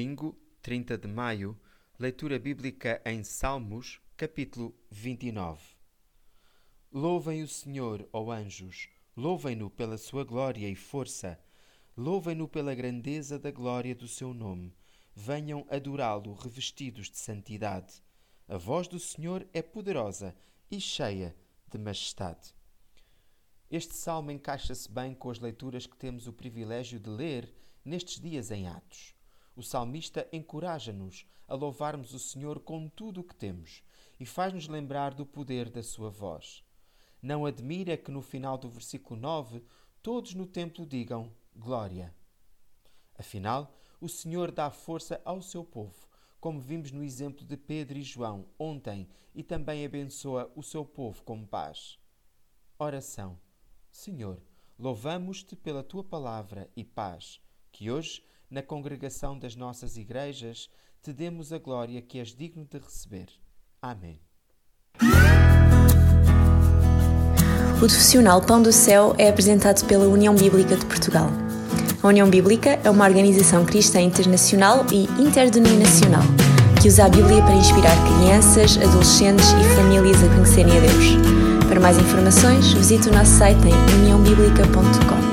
Domingo, 30 de maio, leitura bíblica em Salmos, capítulo 29. Louvem o Senhor, ó anjos, louvem-no pela sua glória e força, louvem-no pela grandeza da glória do seu nome, venham adorá-lo revestidos de santidade. A voz do Senhor é poderosa e cheia de majestade. Este salmo encaixa-se bem com as leituras que temos o privilégio de ler nestes dias em Atos. O salmista encoraja-nos a louvarmos o Senhor com tudo o que temos e faz-nos lembrar do poder da sua voz. Não admira que no final do versículo 9 todos no templo digam Glória. Afinal, o Senhor dá força ao seu povo, como vimos no exemplo de Pedro e João ontem, e também abençoa o seu povo com paz. Oração. Senhor, louvamos-te pela tua palavra e paz, que hoje, na congregação das nossas igrejas, te demos a glória que és digno de receber. Amém. O profissional Pão do Céu é apresentado pela União Bíblica de Portugal. A União Bíblica é uma organização cristã internacional e interdenominacional que usa a Bíblia para inspirar crianças, adolescentes e famílias a conhecerem a Deus. Para mais informações, visite o nosso site em uniãobíblica.com.